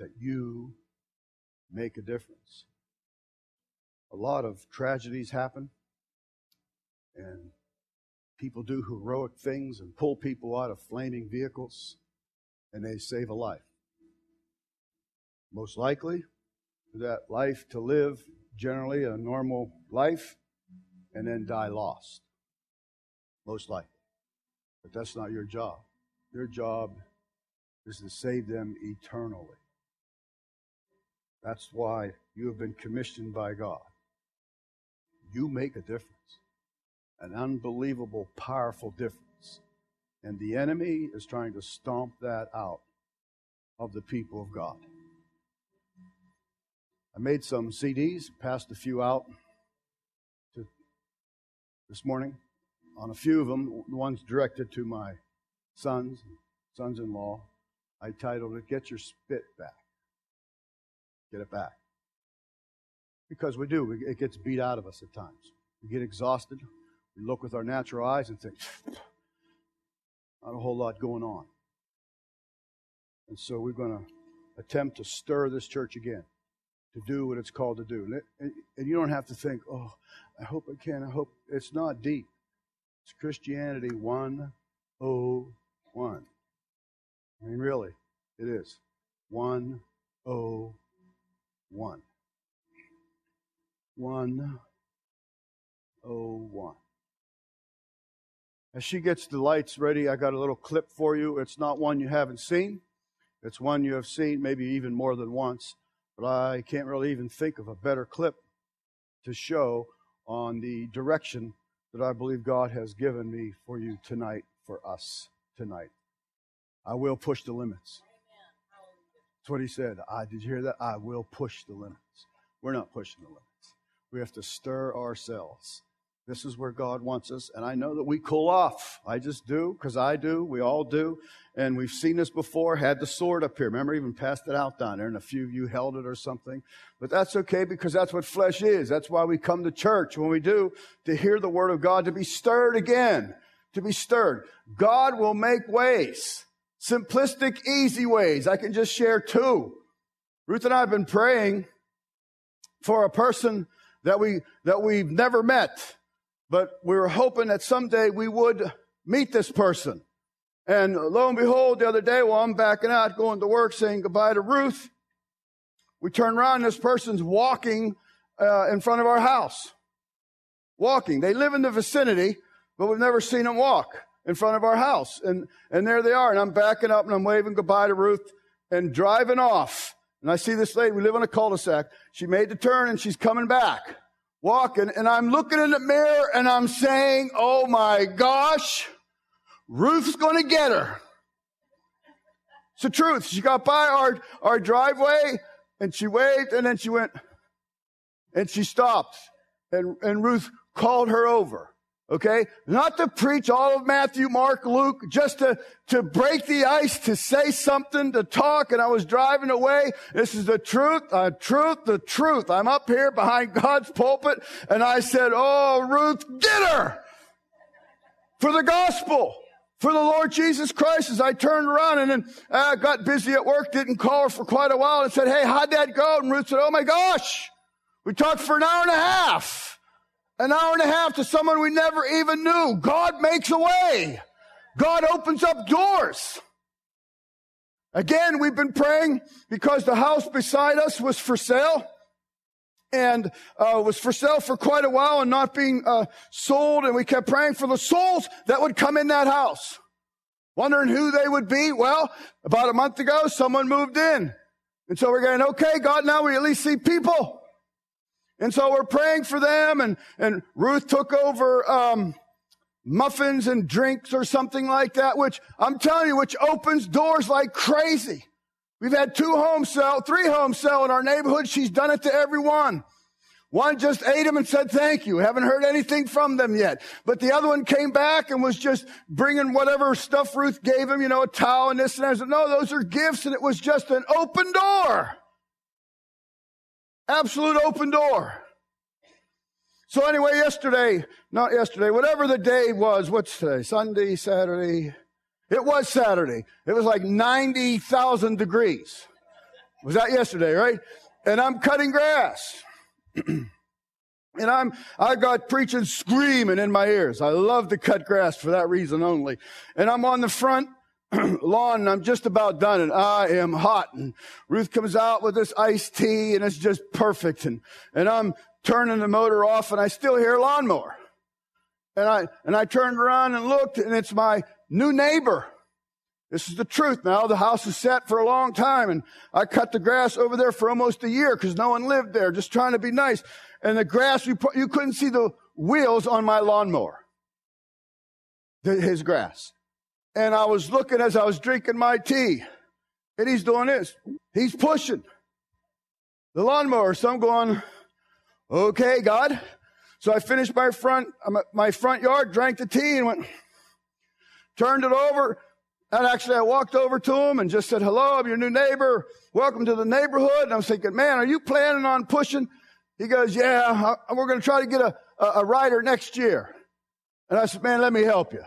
that you make a difference. A lot of tragedies happen, and people do heroic things and pull people out of flaming vehicles, and they save a life. Most likely, that life to live generally a normal life and then die lost. Most likely. But that's not your job. Your job is to save them eternally. That's why you have been commissioned by God. You make a difference, an unbelievable, powerful difference. And the enemy is trying to stomp that out of the people of God. I made some CDs, passed a few out to this morning. On a few of them, the ones directed to my sons, sons in law, I titled it, Get Your Spit Back. Get it back. Because we do, it gets beat out of us at times. We get exhausted. We look with our natural eyes and think, not a whole lot going on. And so we're going to attempt to stir this church again to do what it's called to do. And, it, and, you don't have to think, oh, I hope I can. I hope it's not deep. It's Christianity 101. I mean, really, it is. 101. 101. As she gets the lights ready, I got a little clip for you. It's not one you haven't seen. It's one you have seen maybe even more than once. But I can't really even think of a better clip to show on the direction that I believe God has given me for you tonight, for us tonight. I will push the limits. What he said. I did you hear that? I will push the limits. We're not pushing the limits. We have to stir ourselves. This is where God wants us. And I know that we cool off. I just do, because I do. We all do. And we've seen this before. Had the sword up here. Remember, even passed it out down there, and a few of you held it or something. But that's okay because that's what flesh is. That's why we come to church when we do, to hear the word of God, to be stirred again. To be stirred. God will make ways. Simplistic, easy ways. I can just share two. Ruth and I have been praying for a person that we, that we've never met, but we were hoping that someday we would meet this person. And lo and behold, the other day while I'm backing out, going to work, saying goodbye to Ruth, we turn around and this person's walking uh, in front of our house. Walking. They live in the vicinity, but we've never seen them walk in front of our house. And, and there they are. And I'm backing up and I'm waving goodbye to Ruth and driving off. And I see this lady. We live on a cul-de-sac. She made the turn and she's coming back, walking. And I'm looking in the mirror and I'm saying, Oh my gosh, Ruth's going to get her. It's the truth. She got by our, our driveway and she waved and then she went and she stopped and, and Ruth called her over. Okay? Not to preach all of Matthew, Mark, Luke, just to, to break the ice, to say something, to talk. And I was driving away. This is the truth, the truth, the truth. I'm up here behind God's pulpit and I said, Oh, Ruth, get her for the gospel. For the Lord Jesus Christ, as I turned around and then I uh, got busy at work, didn't call her for quite a while and said, Hey, how'd that go? And Ruth said, Oh my gosh, we talked for an hour and a half an hour and a half to someone we never even knew. God makes a way. God opens up doors. Again, we've been praying because the house beside us was for sale and uh, was for sale for quite a while and not being uh, sold. And we kept praying for the souls that would come in that house. Wondering who they would be. Well, about a month ago, someone moved in. And so we're going, okay, God, now we at least see people. And so we're praying for them and, and Ruth took over, um, muffins and drinks or something like that, which I'm telling you, which opens doors like crazy. We've had two homes sell, three homes sell in our neighborhood. She's done it to everyone. One just ate them and said thank you. Haven't heard anything from them yet. But the other one came back and was just bringing whatever stuff Ruth gave him, you know, a towel and this and that. I said, no, those are gifts and it was just an open door. Absolute open door. So anyway, yesterday, not yesterday, whatever the day was, what's today? Sunday, Saturday. It was Saturday. It was like 90,000 degrees. Was that yesterday, right? And I'm cutting grass. and I'm, I got preaching screaming in my ears. I love to cut grass for that reason only. And I'm on the front lawn and I'm just about done and I am hot. And Ruth comes out with this iced tea and it's just perfect. And, and I'm turning the motor off and I still hear a lawnmower. And I, and I turned around and looked and it's my new neighbor. This is the truth now. The house is set for a long time and I cut the grass over there for almost a year because no one lived there, just trying to be nice. And the grass, you, you couldn't see the wheels on my lawnmower. His grass. And I was looking as I was drinking my tea and he's doing this. He's pushing the lawnmower. So I'm going, okay, God. So I finished my front, uh, my front yard, drank the tea and went, turned it over and actually, I walked over to him and just said, hello, I'm your new neighbor. Welcome to the neighborhood. And I was thinking, man, are you planning on pushing? He goes, yeah, we're going to try to get a, a rider next year. And I said, man, let me help you.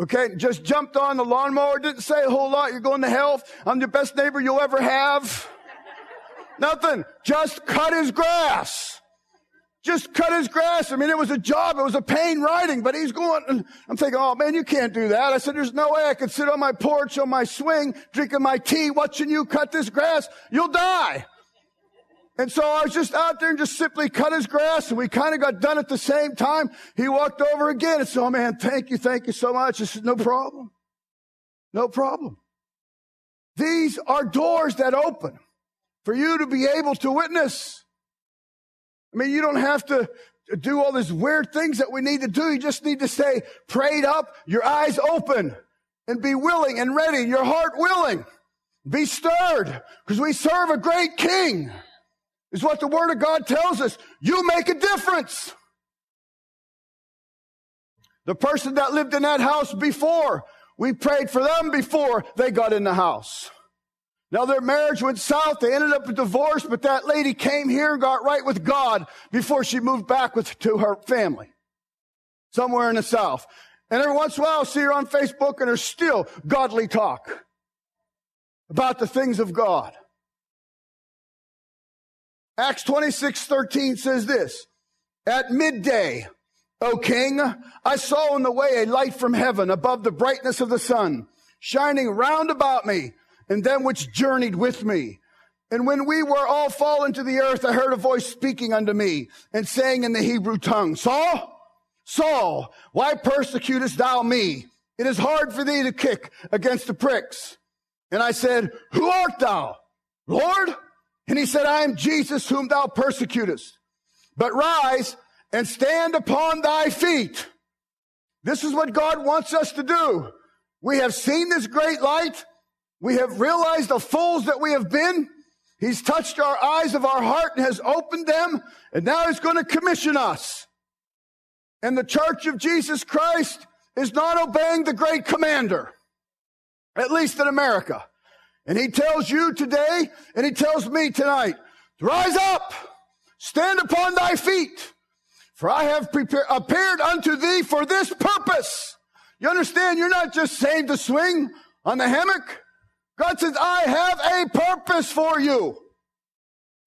Okay, just jumped on the lawnmower, didn't say a whole lot. You're going to hell. I'm the best neighbor you'll ever have. Nothing. Just cut his grass just cut his grass. I mean, it was a job. It was a pain riding, but he's going, I'm thinking, oh man, you can't do that. I said, there's no way I could sit on my porch on my swing, drinking my tea, watching you cut this grass. You'll die. And so I was just out there and just simply cut his grass and we kind of got done at the same time. He walked over again and said, oh man, thank you. Thank you so much. I said, no problem. No problem. These are doors that open for you to be able to witness. I mean, you don't have to do all these weird things that we need to do. You just need to stay prayed up, your eyes open, and be willing and ready, your heart willing. Be stirred, because we serve a great king, is what the word of God tells us. You make a difference. The person that lived in that house before, we prayed for them before they got in the house. Now their marriage went south. They ended up a divorce, but that lady came here and got right with God before she moved back with, to her family. Somewhere in the south. And every once in a while I'll see her on Facebook and there's still godly talk about the things of God. Acts 26, 13 says this. At midday, O king, I saw in the way a light from heaven above the brightness of the sun, shining round about me and them which journeyed with me. And when we were all fallen to the earth, I heard a voice speaking unto me and saying in the Hebrew tongue, Saul, Saul, why persecutest thou me? It is hard for thee to kick against the pricks. And I said, Who art thou, Lord? And he said, I am Jesus whom thou persecutest. But rise and stand upon thy feet. This is what God wants us to do. We have seen this great light. We have realized the fools that we have been. He's touched our eyes of our heart and has opened them. And now he's going to commission us. And the church of Jesus Christ is not obeying the great commander, at least in America. And he tells you today, and he tells me tonight, rise up, stand upon thy feet, for I have prepared, appeared unto thee for this purpose. You understand? You're not just saved to swing on the hammock. God says, I have a purpose for you.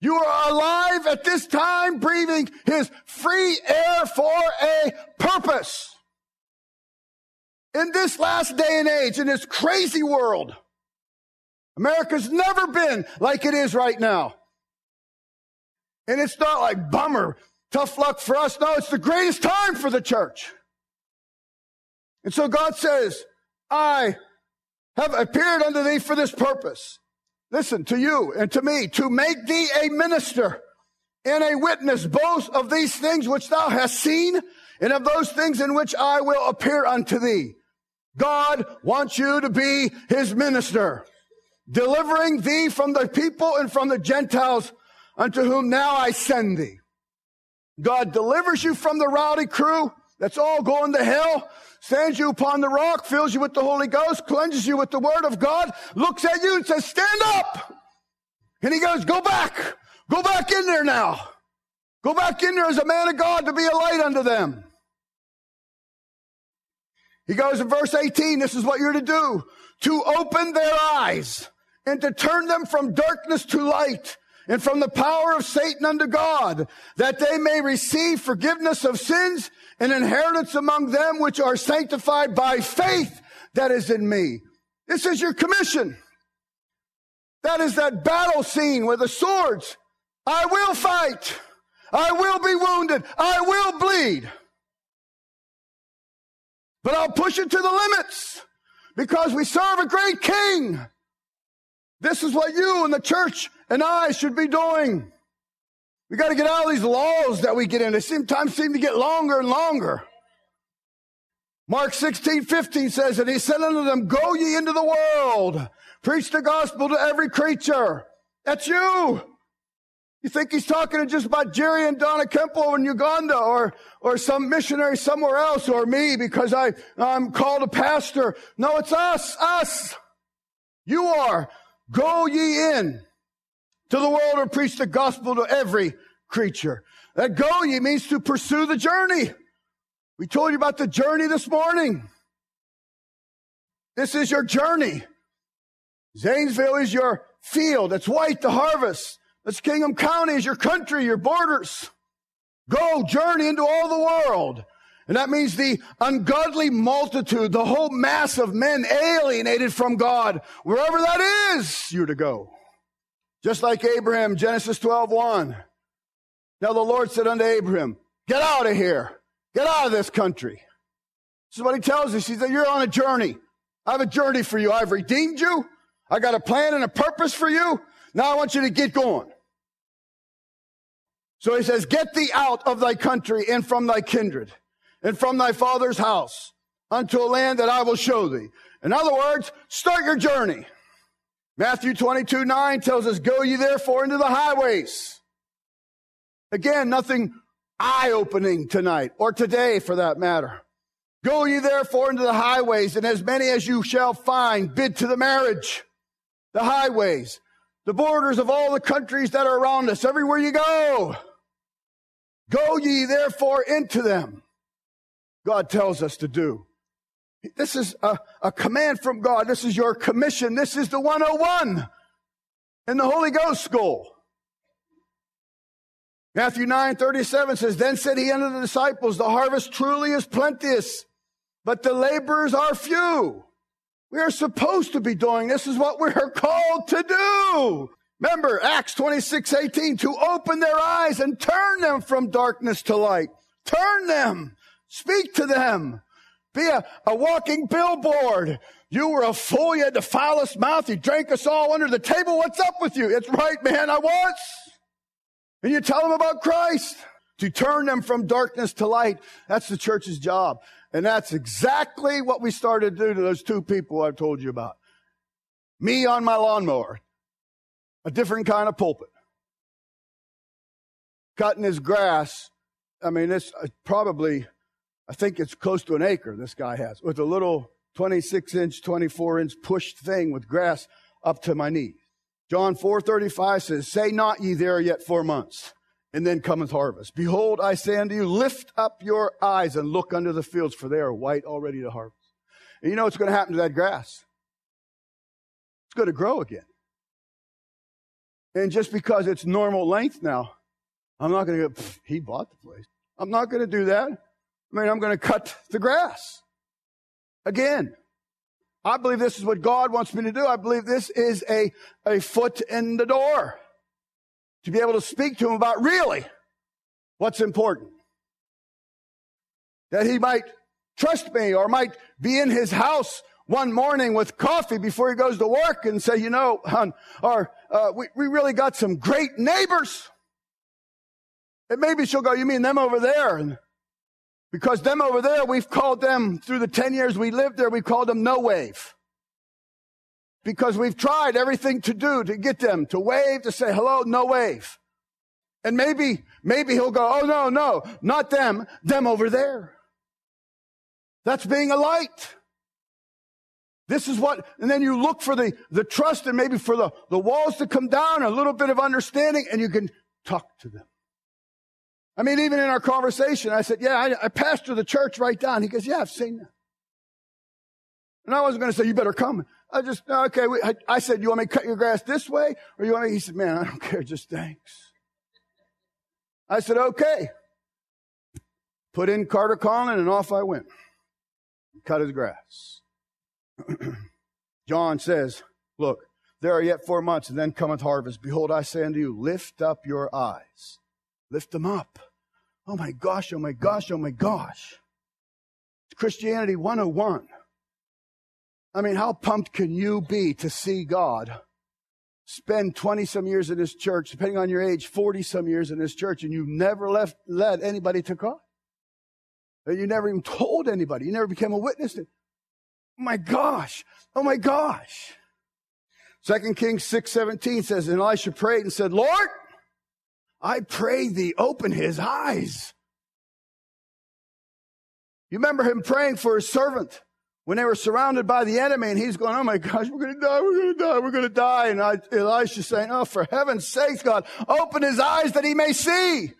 You are alive at this time, breathing his free air for a purpose. In this last day and age, in this crazy world, America's never been like it is right now. And it's not like bummer, tough luck for us. No, it's the greatest time for the church. And so God says, I have appeared unto thee for this purpose. Listen to you and to me to make thee a minister and a witness both of these things which thou hast seen and of those things in which I will appear unto thee. God wants you to be his minister, delivering thee from the people and from the Gentiles unto whom now I send thee. God delivers you from the rowdy crew that's all going to hell stands you upon the rock, fills you with the Holy Ghost, cleanses you with the Word of God, looks at you and says, stand up. And he goes, go back. Go back in there now. Go back in there as a man of God to be a light unto them. He goes in verse 18, this is what you're to do. To open their eyes and to turn them from darkness to light and from the power of Satan unto God, that they may receive forgiveness of sins and inheritance among them which are sanctified by faith that is in me. This is your commission. That is that battle scene with the swords. I will fight. I will be wounded. I will bleed. But I'll push it to the limits because we serve a great king. This is what you and the church and I should be doing. We got to get out of these laws that we get in. They sometimes seem to get longer and longer. Mark 16, 15 says, And he said unto them, Go ye into the world, preach the gospel to every creature. That's you. You think he's talking just about Jerry and Donna Kempo in Uganda or, or some missionary somewhere else or me because I, I'm called a pastor. No, it's us, us. You are. Go ye in to the world and preach the gospel to every creature. That go ye means to pursue the journey. We told you about the journey this morning. This is your journey. Zanesville is your field. It's white, the harvest. Muskingum County is your country, your borders. Go journey into all the world. And that means the ungodly multitude, the whole mass of men alienated from God, wherever that is, you're to go. Just like Abraham, Genesis 12, 1. Now the Lord said unto Abraham, get out of here. Get out of this country. This is what he tells us. He said, you're on a journey. I have a journey for you. I've redeemed you. I got a plan and a purpose for you. Now I want you to get going. So he says, get thee out of thy country and from thy kindred and from thy father's house unto a land that I will show thee. In other words, start your journey. Matthew 22, 9 tells us, Go ye therefore into the highways. Again, nothing eye opening tonight or today for that matter. Go ye therefore into the highways, and as many as you shall find, bid to the marriage. The highways, the borders of all the countries that are around us, everywhere you go. Go ye therefore into them. God tells us to do. This is a, a command from God. This is your commission. This is the 101 in the Holy Ghost school. Matthew 9 37 says, Then said he unto the disciples, The harvest truly is plenteous, but the laborers are few. We are supposed to be doing this is what we're called to do. Remember Acts 26 18 to open their eyes and turn them from darkness to light. Turn them. Speak to them be a, a walking billboard. You were a fool. You had the foulest mouth. You drank us all under the table. What's up with you? It's right, man. I was. And you tell them about Christ to turn them from darkness to light. That's the church's job. And that's exactly what we started to do to those two people I've told you about. Me on my lawnmower, a different kind of pulpit. Cutting his grass. I mean, it's uh, probably I think it's close to an acre this guy has with a little 26 inch, 24 inch pushed thing with grass up to my knees. John 4:35 says, "Say not ye there yet four months, and then cometh harvest. Behold, I say unto you, lift up your eyes and look unto the fields, for they are white already to harvest." And you know what's going to happen to that grass? It's going to grow again. And just because it's normal length now, I'm not going to go, he bought the place. I'm not going to do that. I mean, I'm going to cut the grass. Again, I believe this is what God wants me to do. I believe this is a, a foot in the door to be able to speak to him about really what's important. That he might trust me or might be in his house one morning with coffee before he goes to work and say, you know, hon, or, uh, we, we really got some great neighbors. And maybe she'll go, you mean them over there? And because them over there, we've called them, through the 10 years we lived there, we called them no wave. Because we've tried everything to do to get them to wave, to say hello, no wave. And maybe, maybe he'll go, oh no, no, not them, them over there. That's being a light. This is what, and then you look for the, the trust and maybe for the, the walls to come down, a little bit of understanding, and you can talk to them. I mean, even in our conversation, I said, yeah, I, I pastor the church right down. He goes, yeah, I've seen that. And I wasn't going to say, you better come. I just, okay. We, I, I said, you want me to cut your grass this way? Or you want me? He said, man, I don't care. Just thanks. I said, okay. Put in Carter Conlon and off I went. Cut his grass. John says, look, there are yet four months and then cometh harvest. Behold, I say unto you, lift up your eyes. Lift them up. Oh my gosh, oh my gosh, oh my gosh. It's Christianity 101. I mean, how pumped can you be to see God spend 20 some years in this church, depending on your age, 40 some years in this church, and you've never left, led anybody to God? And you never even told anybody. You never became a witness. To, oh my gosh. Oh my gosh. Second Kings 6 17 says, And Elisha prayed and said, Lord, I pray thee, open his eyes. You remember him praying for his servant when they were surrounded by the enemy and he's going, Oh my gosh, we're going to die, we're going to die, we're going to die. And Elisha saying, Oh, for heaven's sake, God, open his eyes that he may see.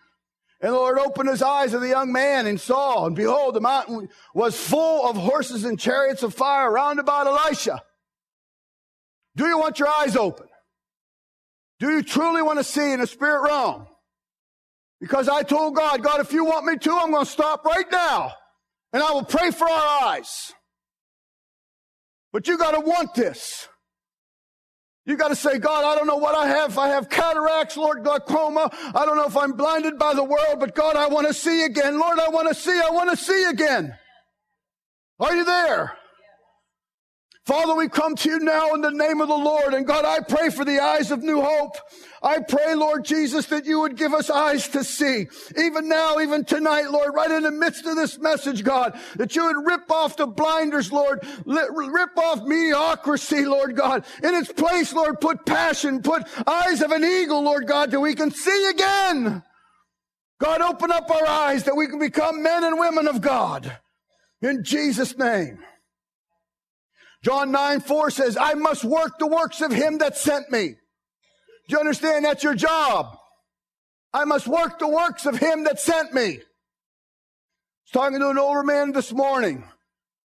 And the Lord opened his eyes of the young man and saw, and behold, the mountain was full of horses and chariots of fire round about Elisha. Do you want your eyes open? Do you truly want to see in the spirit realm? Because I told God, God, if you want me to, I'm going to stop right now and I will pray for our eyes. But you got to want this. You got to say, God, I don't know what I have. I have cataracts, Lord, glaucoma. I don't know if I'm blinded by the world, but God, I want to see again. Lord, I want to see. I want to see again. Are you there? Father, we come to you now in the name of the Lord. And God, I pray for the eyes of new hope. I pray, Lord Jesus, that you would give us eyes to see. Even now, even tonight, Lord, right in the midst of this message, God, that you would rip off the blinders, Lord, rip off mediocrity, Lord God. In its place, Lord, put passion, put eyes of an eagle, Lord God, that we can see again. God, open up our eyes that we can become men and women of God. In Jesus' name. John 9, 4 says, I must work the works of him that sent me. Do you understand? That's your job. I must work the works of him that sent me. I was talking to an older man this morning.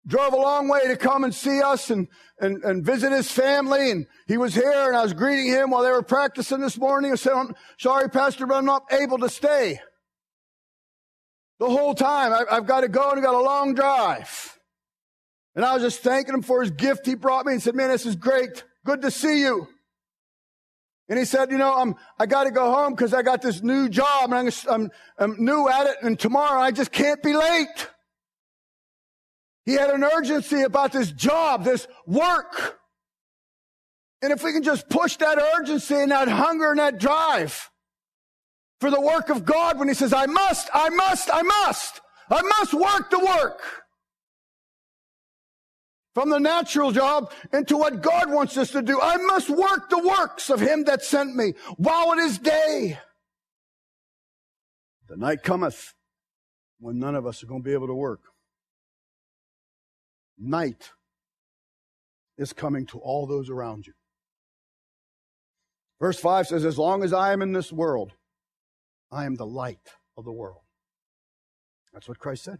Drove a long way to come and see us and, and, and visit his family. And he was here and I was greeting him while they were practicing this morning. I said, I'm sorry, Pastor, but I'm not able to stay. The whole time I, I've got to go and I've got a long drive. And I was just thanking him for his gift he brought me and said, man, this is great. Good to see you. And he said, you know, I'm, I got to go home because I got this new job and I'm, I'm, I'm new at it. And tomorrow I just can't be late. He had an urgency about this job, this work. And if we can just push that urgency and that hunger and that drive for the work of God when he says, I must, I must, I must, I must work the work from the natural job into what God wants us to do. I must work the works of him that sent me while it is day. The night cometh when none of us are going to be able to work. Night is coming to all those around you. Verse 5 says, As long as I am in this world, I am the light of the world. That's what Christ said.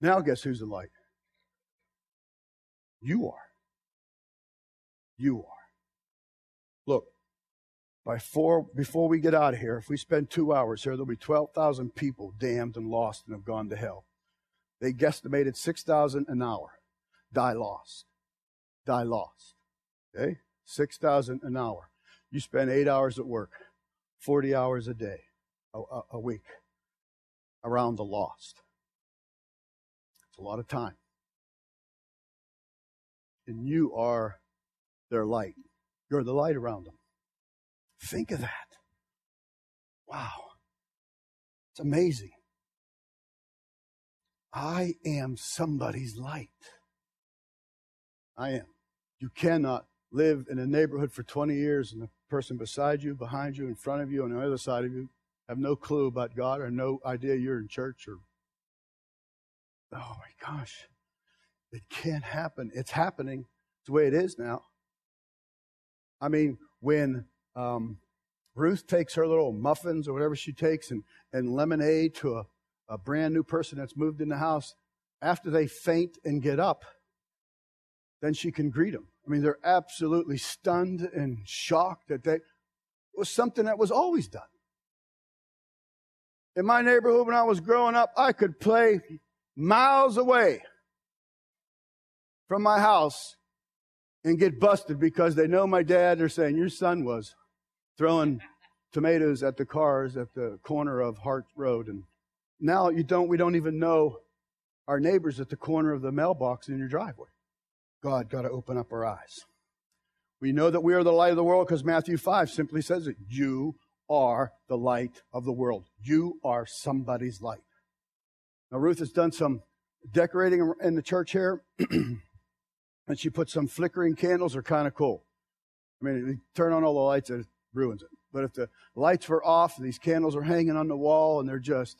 Now, guess who's the light? You are. You are. Look, by four, before we get out of here, if we spend two hours here, there'll be 12,000 people damned and lost and have gone to hell. They guesstimated 6,000 an hour. Die lost. Die lost. Okay? 6,000 an hour. You spend eight hours at work, 40 hours a day, a, a, a week, around the lost. It's a lot of time and you are their light. You're the light around them. Think of that. Wow. It's amazing. I am somebody's light. I am. You cannot live in a neighborhood for 20 years and the person beside you, behind you, in front of you, on the other side of you have no clue about God or no idea you're in church or. Oh my gosh. It can't happen. It's happening. It's the way it is now. I mean, when um, Ruth takes her little muffins or whatever she takes and, and lemonade to a, a brand new person that's moved in the house, after they faint and get up, then she can greet them I mean, they're absolutely stunned and shocked that they, was something that was always done. In my neighborhood when I was growing up, I could play miles away from my house and get busted because they know my dad. They're saying, Your son was throwing tomatoes at the cars at the corner of Hart Road. And now you don't, we don't even know our neighbors at the corner of the mailbox in your driveway. God got to open up our eyes. We know that we are the light of the world because Matthew 5 simply says it. You are the light of the world. You are somebody's light. Now, Ruth has done some decorating in the church here, and she put some flickering candles, are kind of cool. I mean, you turn on all the lights, it ruins it. But if the lights were off, these candles are hanging on the wall, and they're just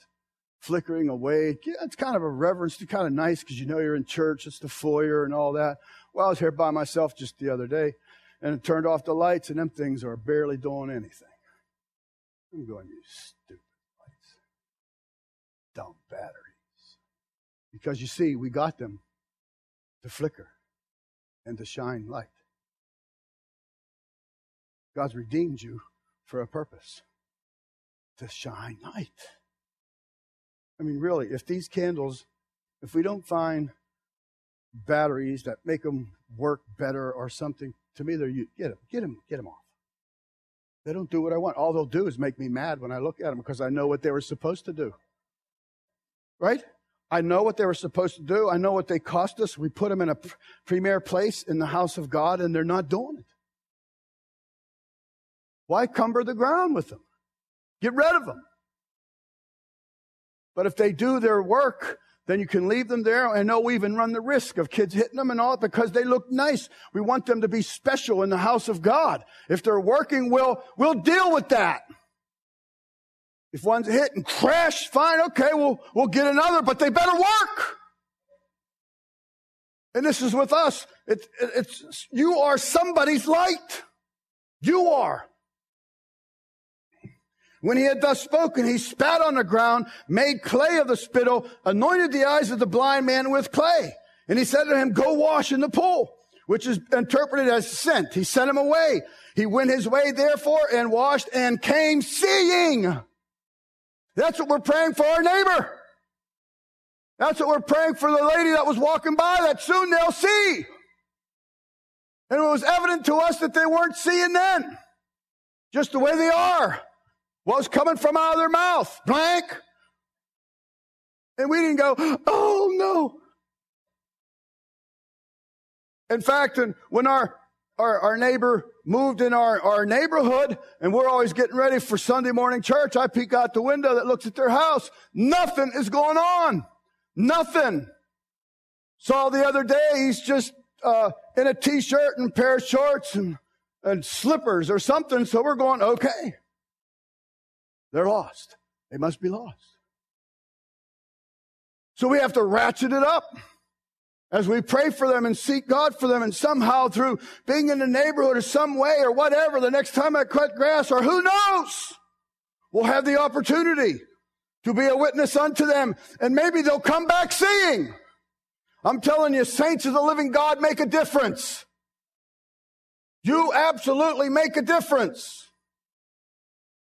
flickering away. It's kind of a reverence, it's kind of nice because you know you're in church, it's the foyer and all that. Well, I was here by myself just the other day and it turned off the lights, and them things are barely doing anything. I'm going, you stupid lights. Dumb batteries. Because you see, we got them to flicker and to shine light. God's redeemed you for a purpose to shine light. I mean, really, if these candles, if we don't find batteries that make them work better or something, to me, they're you get them, get them, get them off. They don't do what I want. All they'll do is make me mad when I look at them because I know what they were supposed to do. Right? I know what they were supposed to do. I know what they cost us. We put them in a premier place in the house of God and they're not doing it. Why cumber the ground with them? Get rid of them. But if they do their work, then you can leave them there and no even run the risk of kids hitting them and all because they look nice. We want them to be special in the house of God. If they're working, we'll, we'll deal with that. If one's hit and crash, fine, okay, we'll, we'll get another, but they better work. And this is with us. It, it, it's, you are somebody's light. You are. When he had thus spoken, he spat on the ground, made clay of the spittle, anointed the eyes of the blind man with clay. And he said to him, go wash in the pool, which is interpreted as sent. He sent him away. He went his way therefore and washed and came seeing. That's what we're praying for our neighbor. That's what we're praying for the lady that was walking by that soon they'll see. And it was evident to us that they weren't seeing then. Just the way they are. What's coming from out of their mouth? Blank. And we didn't go, oh no. In fact, when our, our, our, neighbor moved in our, our neighborhood and we're always getting ready for Sunday morning church, I peek out the window that looks at their house. Nothing is going on. Nothing. Saw the other day, he's just, uh, in a t-shirt and pair of shorts and, and slippers or something. So we're going, okay. They're lost. They must be lost. So we have to ratchet it up as we pray for them and seek God for them and somehow through being in the neighborhood or some way or whatever, the next time I cut grass or who knows, we'll have the opportunity to be a witness unto them and maybe they'll come back seeing. I'm telling you, saints of the living God make a difference. You absolutely make a difference.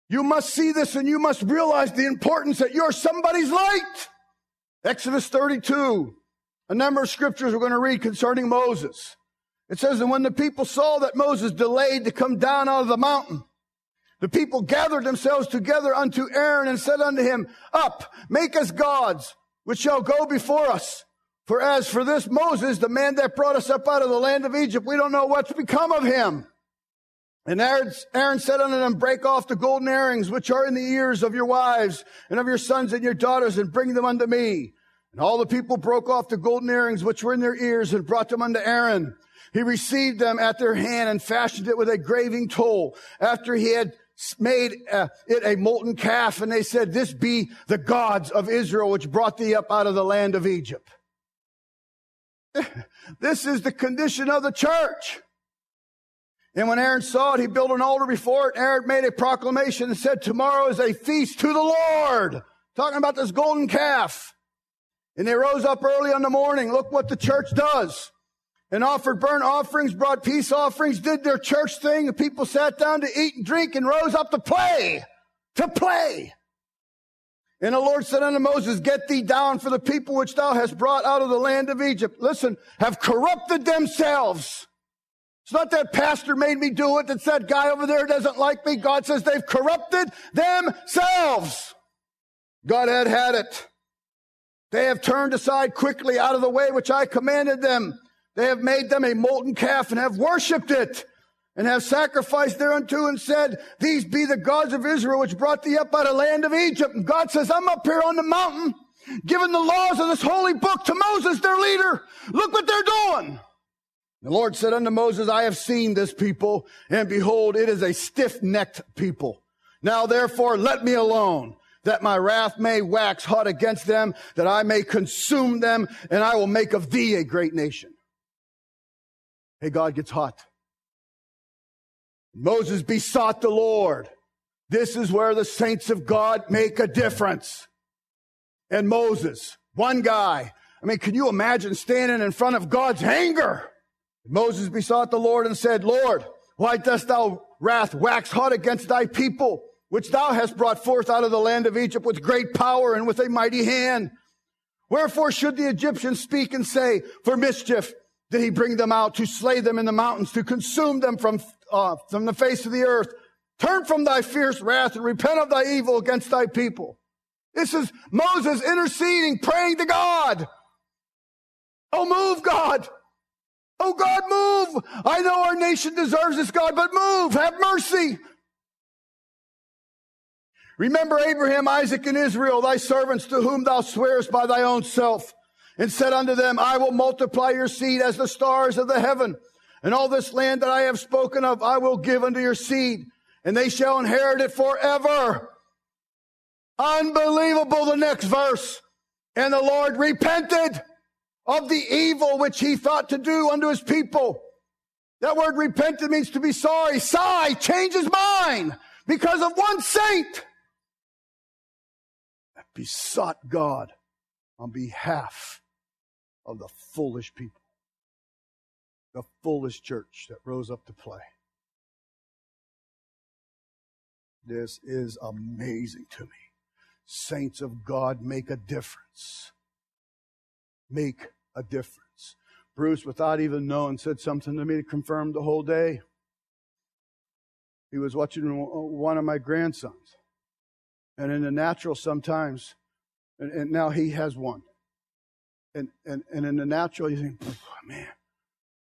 You must see this and you must realize the importance that you're somebody's light. Exodus 32, a number of scriptures we're going to read concerning Moses. It says, that when the people saw that Moses delayed to come down out of the mountain, the people gathered themselves together unto Aaron and said unto him, Up, make us gods, which shall go before us. For as for this Moses, the man that brought us up out of the land of Egypt, we don't know what's become of him. And Aaron said unto them, break off the golden earrings which are in the ears of your wives and of your sons and your daughters and bring them unto me. And all the people broke off the golden earrings which were in their ears and brought them unto Aaron. He received them at their hand and fashioned it with a graving tool after he had made uh, it a molten calf. And they said, this be the gods of Israel which brought thee up out of the land of Egypt. this is the condition of the church. And when Aaron saw it, he built an altar before it. Aaron made a proclamation and said, tomorrow is a feast to the Lord. Talking about this golden calf. And they rose up early in the morning. Look what the church does. and offered burnt offerings, brought peace offerings, did their church thing. The people sat down to eat and drink and rose up to play, to play. And the Lord said unto Moses, get thee down for the people which thou hast brought out of the land of Egypt. Listen, have corrupted themselves. It's not that pastor made me do it. It's that guy over there doesn't like me. God says they've corrupted themselves. God had had it. They have turned aside quickly out of the way which I commanded them. They have made them a molten calf and have worshipped it and have sacrificed thereunto and said, these be the gods of Israel which brought thee up out of the land of Egypt. And God says, I'm up here on the mountain giving the laws of this holy book to Moses, their leader. Look what they're doing. The Lord said unto Moses, I have seen this people and behold, it is a stiff-necked people. Now therefore let me alone that my wrath may wax hot against them, that I may consume them, and I will make of thee a great nation. Hey, God gets hot. Moses besought the Lord. This is where the saints of God make a difference. And Moses, one guy. I mean, can you imagine standing in front of God's anger? Moses besought the Lord and said, Lord, why dost thou wrath wax hot against thy people, which thou hast brought forth out of the land of Egypt with great power and with a mighty hand? Wherefore should the Egyptians speak and say, for mischief did he bring them out to slay them in the mountains, to consume them from uh, from the face of the earth. Turn from thy fierce wrath and repent of thy evil against thy people. This is Moses interceding, praying to God. Oh, move, God. Oh, God, move. I know our nation deserves this, God, but move. Have mercy. Remember Abraham, Isaac, and Israel, thy servants to whom thou swearest by thy own self, and said unto them, I will multiply your seed as the stars of the heaven and all this land that I have spoken of, I will give unto your seed, and they shall inherit it forever. Unbelievable, the next verse. And the Lord repented of the evil which he thought to do unto his people. That word repented means to be sorry. Sigh, change his mind because of one saint. Besought God on behalf of the foolish people the foolish church that rose up to play. This is amazing to me. Saints of God make a difference. Make a difference. Bruce, without even knowing, said something to me to confirm the whole day. He was watching one of my grandsons. And in the natural, sometimes, and, and now he has one. And, and, and in the natural, you think, man,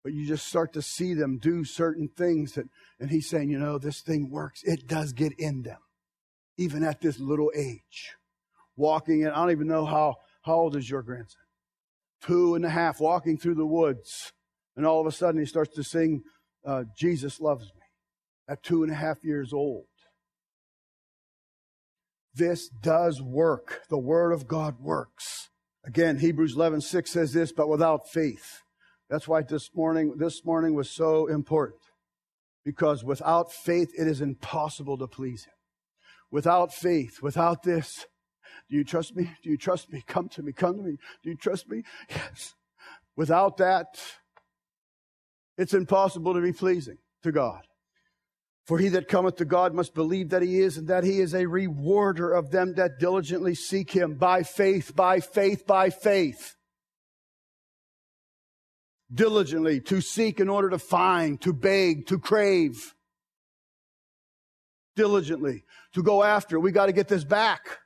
but you just start to see them do certain things that, and he's saying, you know, this thing works. It does get in them, even at this little age. Walking in, I don't even know how, how old is your grandson? Two and a half, walking through the woods. And all of a sudden he starts to sing, uh, Jesus loves me at two and a half years old. This does work. The word of God works. Again, Hebrews 11, 6 says this, but without faith, that's why this morning, this morning was so important. Because without faith, it is impossible to please Him. Without faith, without this, do you trust me? Do you trust me? Come to me, come to me. Do you trust me? Yes. Without that, it's impossible to be pleasing to God. For he that cometh to God must believe that he is and that he is a rewarder of them that diligently seek him by faith, by faith, by faith diligently, to seek in order to find, to beg, to crave. Diligently, to go after. We got to get this back.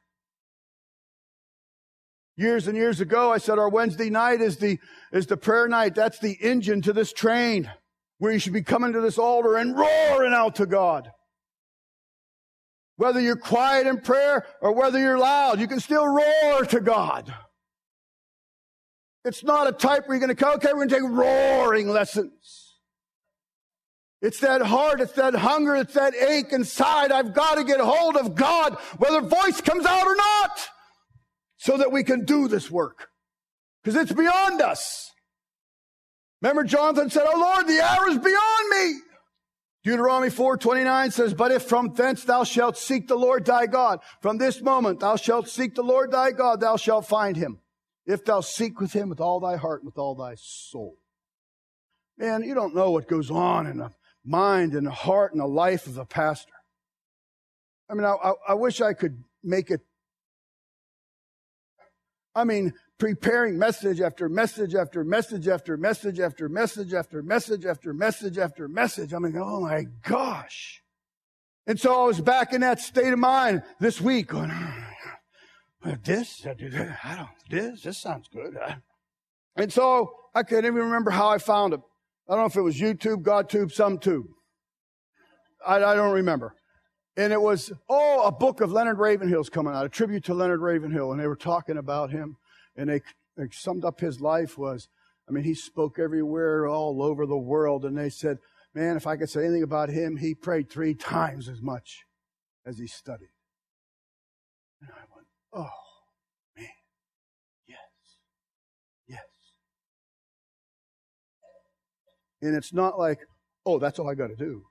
Years and years ago, I said our Wednesday night is the, is the prayer night. That's the engine to this train where you should be coming to this altar and roaring out to God. Whether you're quiet in prayer or whether you're loud, you can still roar to God. It's not a type where you're going to go, okay, we're going to take roaring lessons. It's that heart, it's that hunger, it's that ache inside. I've got to get hold of God, whether voice comes out or not, so that we can do this work. Because it's beyond us. Remember, Jonathan said, Oh Lord, the hour is beyond me. Deuteronomy 4:29 says, "But if from thence thou shalt seek the Lord thy God, from this moment thou shalt seek the Lord thy God, thou shalt find him." if thou seek with him with all thy heart and with all thy soul. Man, you don't know what goes on in the mind and the heart and the life of a pastor. I mean, I, I, I wish I could make it. I mean, preparing message after message after message after message after message after message after message after message. I'm like, oh my gosh. And so I was back in that state of mind this week going, oh, this, I do that. I don't, this, this sounds good. And so I can't even remember how I found it. I don't know if it was YouTube, GodTube, some tube. I, I don't remember. And it was, oh, a book of Leonard Ravenhill's coming out, a tribute to Leonard Ravenhill. And they were talking about him and they, they summed up his life was, I mean, he spoke everywhere, all over the world. And they said, man, if I could say anything about him, he prayed three times as much as he studied. And I went, oh, man, yes, yes. And it's not like, oh, that's all I got to do.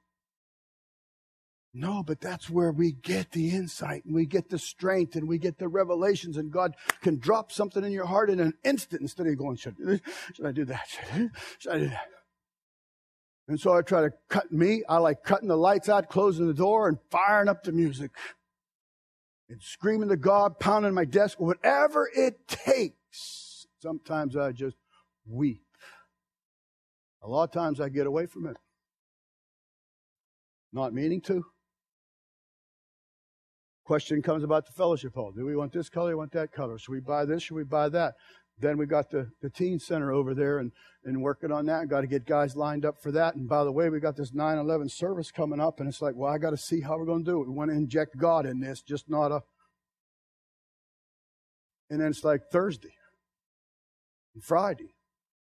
No, but that's where we get the insight and we get the strength and we get the revelations and God can drop something in your heart in an instant instead of going, should, should I do that? Should I do that? And so I try to cut me. I like cutting the lights out, closing the door and firing up the music and screaming to God, pounding my desk, whatever it takes. Sometimes I just weep. A lot of times I get away from it. Not meaning to. Question comes about the fellowship hall. Do we want this color? Do we want that color? Should we buy this? Should we buy that? Then we got the, the teen center over there and, and working on that. Got to get guys lined up for that. And by the way, we got this 9-11 service coming up and it's like, well, I got to see how we're going to do it. We want to inject God in this, just not a. And then it's like Thursday and Friday.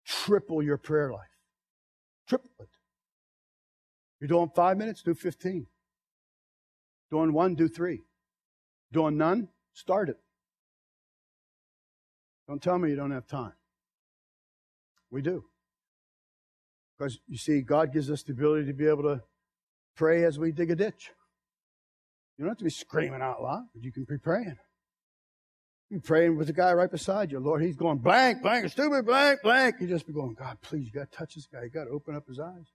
Triple your prayer life. Triple it. You're doing five minutes, do 15. Doing one, do three. Doing none? Start it. Don't tell me you don't have time. We do. Because you see, God gives us the ability to be able to pray as we dig a ditch. You don't have to be screaming out loud, but you can be praying. You praying with the guy right beside you. Lord, he's going blank, blank, stupid, blank, blank. You just be going, God, please, you got to touch this guy. You got to open up his eyes.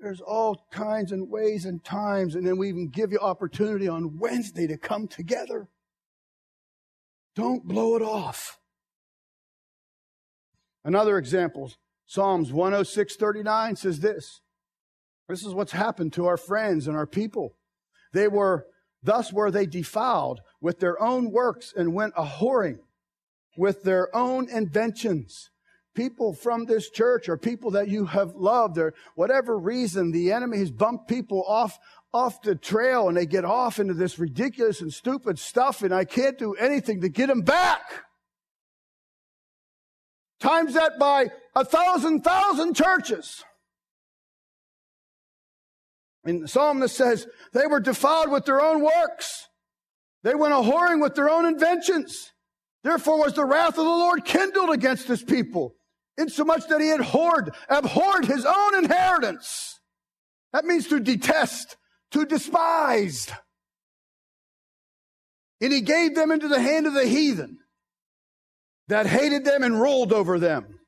There's all kinds and ways and times, and then we even give you opportunity on Wednesday to come together. Don't blow it off. Another example, Psalms 106:39 says this. This is what's happened to our friends and our people. They were thus were they defiled with their own works and went a whoring with their own inventions people from this church or people that you have loved or whatever reason the enemy has bumped people off off the trail and they get off into this ridiculous and stupid stuff and I can't do anything to get them back. Times that by a thousand thousand churches. And the psalmist says they were defiled with their own works. They went a whoring with their own inventions. Therefore was the wrath of the Lord kindled against his people insomuch that he abhorred, abhorred his own inheritance. That means to detest, to despise. And he gave them into the hand of the heathen that hated them and ruled over them.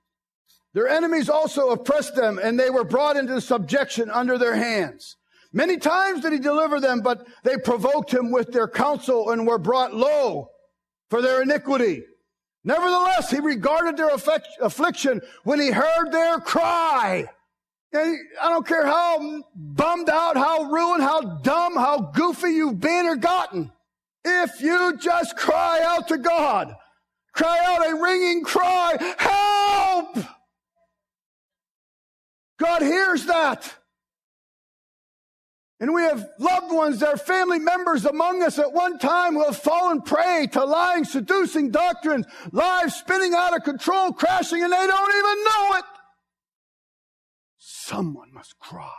Their enemies also oppressed them, and they were brought into subjection under their hands. Many times did he deliver them, but they provoked him with their counsel and were brought low for their iniquity. Nevertheless, he regarded their affliction when he heard their cry. And I don't care how bummed out, how ruined, how dumb, how goofy you've been or gotten. If you just cry out to God, cry out a ringing cry, help! God hears that. And we have loved ones that are family members among us at one time who have fallen prey to lying, seducing doctrines, lives spinning out of control, crashing, and they don't even know it. Someone must cry.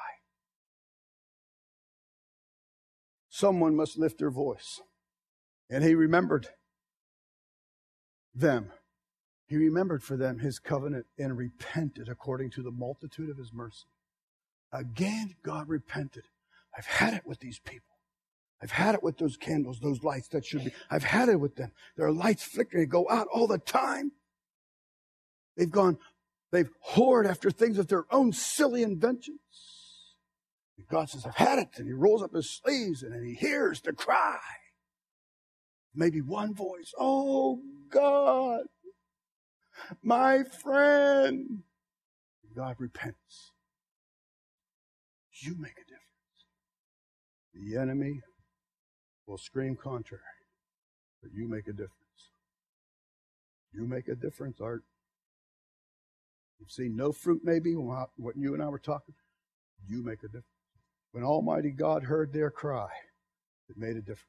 Someone must lift their voice. And he remembered them. He remembered for them his covenant and repented according to the multitude of his mercy. Again, God repented I've had it with these people. I've had it with those candles, those lights that should be. I've had it with them. There are lights flickering, and go out all the time. They've gone, They've whored after things of their own silly inventions. And God says, I've had it. And he rolls up his sleeves and he hears the cry. Maybe one voice, Oh God, my friend. God repents. You make difference. The enemy will scream contrary, but you make a difference. You make a difference, Art. You've seen no fruit, maybe, what you and I were talking. You make a difference. When Almighty God heard their cry, it made a difference.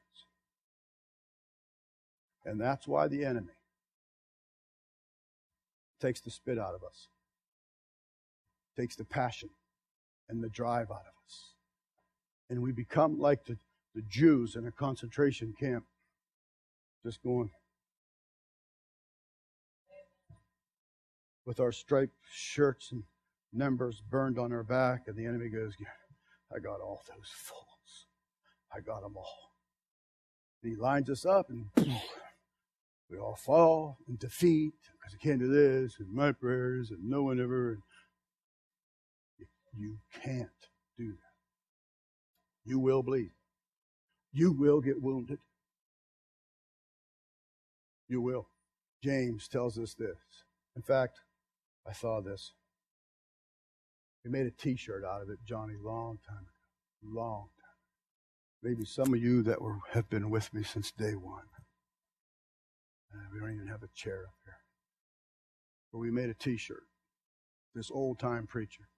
And that's why the enemy takes the spit out of us, takes the passion and the drive out of us. And we become like the, the Jews in a concentration camp, just going with our striped shirts and numbers burned on our back, and the enemy goes, I got all those fools. I got them all. And he lines us up, and we all fall in defeat because I can't do this, and my prayers, and no one ever. You can't do that. You will bleed. You will get wounded. You will. James tells us this. In fact, I saw this. He made a t shirt out of it, Johnny, long time ago. Long time. Maybe some of you that were have been with me since day one. Uh, we don't even have a chair up here. But we made a t shirt. This old time preacher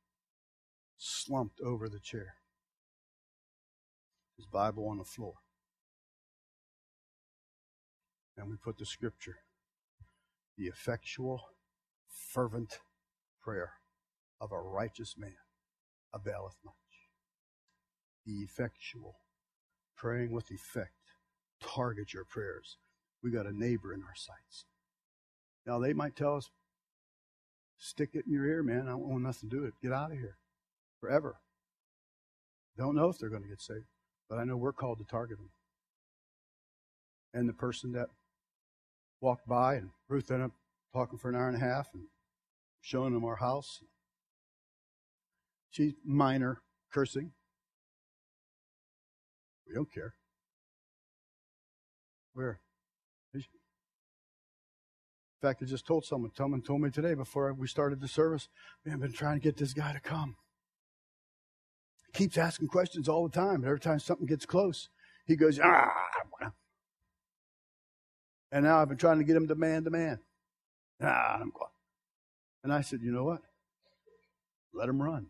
slumped over the chair, his Bible on the floor. And we put the scripture the effectual, fervent prayer of a righteous man availeth much. The effectual, praying with effect, target your prayers. We got a neighbor in our sights. Now they might tell us, stick it in your ear, man. I don't want nothing to do with it. Get out of here forever. Don't know if they're going to get saved, but I know we're called to target them. And the person that walked by and Ruth ended up talking for an hour and a half and showing them our house. She's minor cursing. We don't care. Where? In fact, I just told someone, someone told me today before we started the service, man, I've been trying to get this guy to come keeps asking questions all the time. And Every time something gets close, he goes, ah. And now I've been trying to get him to man to man. Ah, I'm going. And I said, you know what? Let him run.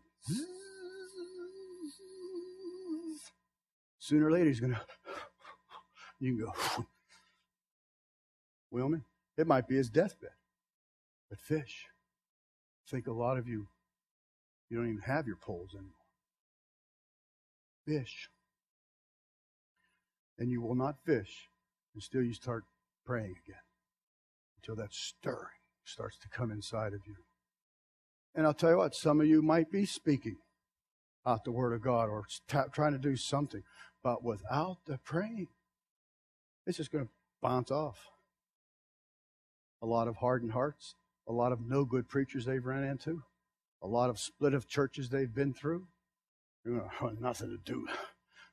Sooner or later, he's going to. You can go. Wilman, it might be his deathbed. But fish, I think a lot of you, you don't even have your poles anymore fish. And you will not fish until you start praying again, until that stirring starts to come inside of you. And I'll tell you what, some of you might be speaking out the Word of God or trying to do something, but without the praying, it's just going to bounce off. A lot of hardened hearts, a lot of no good preachers they've run into, a lot of split of churches they've been through, you know, nothing to do.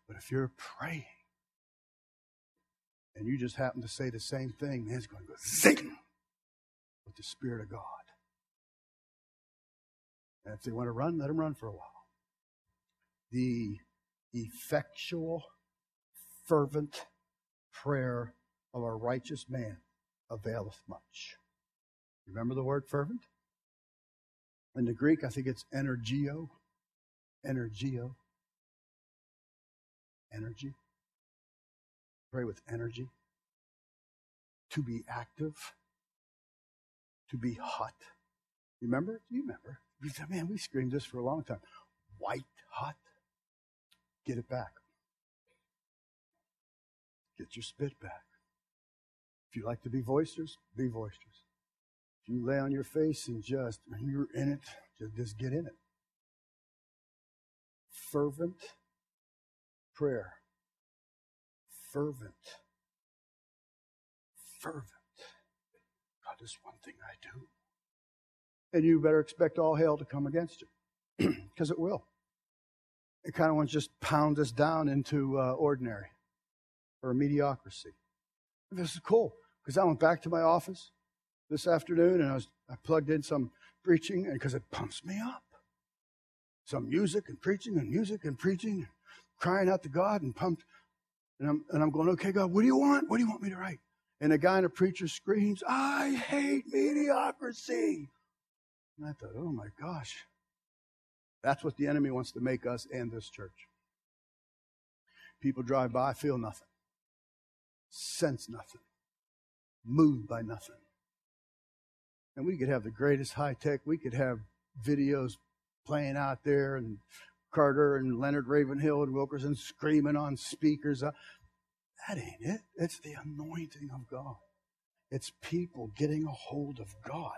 But if you're praying and you just happen to say the same thing, man, it's going to go zing with the Spirit of God. And if they want to run, let them run for a while. The effectual, fervent prayer of a righteous man availeth much. Remember the word fervent? In the Greek, I think it's energio energio. Energy. Pray with energy. To be active. To be hot. Remember? Do you remember? Man, we screamed this for a long time. White hot. Get it back. Get your spit back. If you like to be boisterous, be boisterous. If you lay on your face and just, you're in it, just get in it fervent prayer. Fervent. Fervent. God, there's one thing I do. And you better expect all hell to come against you, because it will. It kind of wants to just pound us down into uh, ordinary or mediocrity. This is cool, because I went back to my office this afternoon and I was I plugged in some preaching, and because it pumps me up. Some music and preaching and music and preaching, crying out to God and pumped. And I'm, and I'm going, okay, God, what do you want? What do you want me to write? And a guy in a preacher screams, I hate mediocrity. And I thought, oh my gosh. That's what the enemy wants to make us and this church. People drive by, feel nothing, sense nothing, moved by nothing. And we could have the greatest high tech, we could have videos playing out there and Carter and Leonard Ravenhill and Wilkerson screaming on speakers. Uh, that ain't it. It's the anointing of God. It's people getting a hold of God.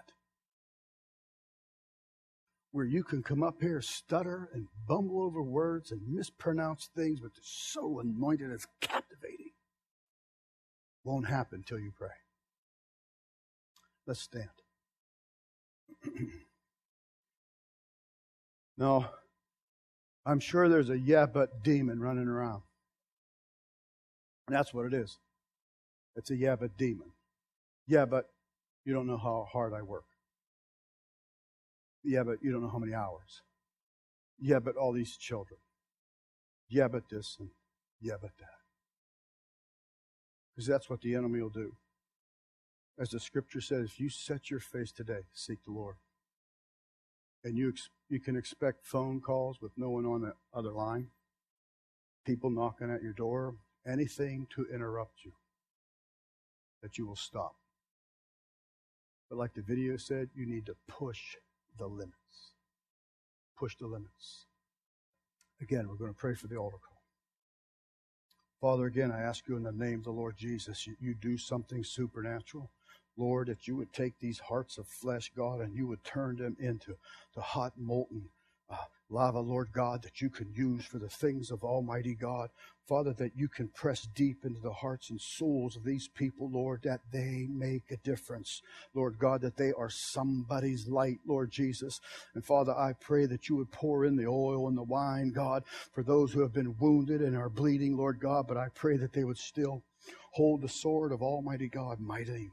Where you can come up here, stutter and bumble over words and mispronounce things, but it's so anointed, it's captivating. Won't happen till you pray. Let's stand. no, I'm sure there's a yeah, but demon running around. And that's what it is. It's a yeah, but demon. Yeah, but you don't know how hard I work. Yeah, but you don't know how many hours. Yeah, but all these children. Yeah, but this and yeah, but that. Because that's what the enemy will do. As the scripture says, if you set your face today, seek the Lord. And you, you can expect phone calls with no one on the other line, people knocking at your door, anything to interrupt you, that you will stop. But like the video said, you need to push the limits. Push the limits. Again, we're going to pray for the altar call. Father, again, I ask you in the name of the Lord Jesus, you, you do something supernatural. Lord, that you would take these hearts of flesh, God, and you would turn them into the hot, molten uh, lava, Lord God, that you can use for the things of Almighty God. Father, that you can press deep into the hearts and souls of these people, Lord, that they make a difference. Lord God, that they are somebody's light, Lord Jesus. And Father, I pray that you would pour in the oil and the wine, God, for those who have been wounded and are bleeding, Lord God, but I pray that they would still hold the sword of Almighty God mightily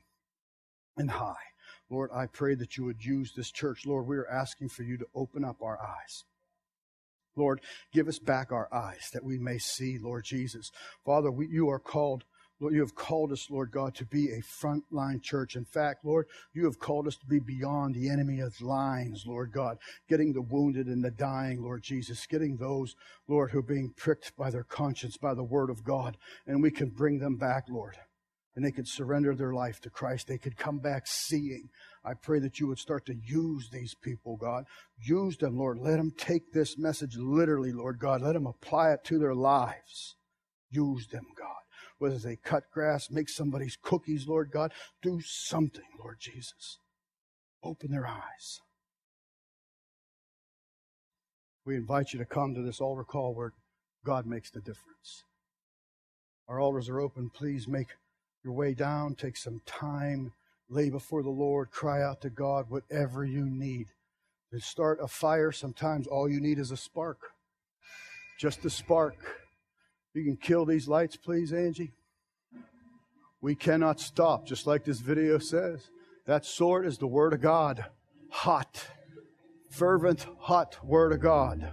and high. Lord, I pray that you would use this church. Lord, we are asking for you to open up our eyes. Lord, give us back our eyes that we may see, Lord Jesus. Father, we, you are called Lord, you have called us, Lord God, to be a frontline church. In fact, Lord, you have called us to be beyond the enemy's lines, Lord God, getting the wounded and the dying, Lord Jesus, getting those, Lord, who are being pricked by their conscience, by the word of God, and we can bring them back, Lord and they could surrender their life to Christ. They could come back seeing. I pray that you would start to use these people, God. Use them, Lord. Let them take this message literally, Lord God. Let them apply it to their lives. Use them, God. Whether they cut grass, make somebody's cookies, Lord God, do something, Lord Jesus. Open their eyes. We invite you to come to this altar call where God makes the difference. Our altars are open. Please make your way down, take some time, lay before the Lord, cry out to God, whatever you need. To start a fire, sometimes all you need is a spark. Just a spark. You can kill these lights, please, Angie. We cannot stop, just like this video says. That sword is the Word of God. Hot, fervent, hot Word of God.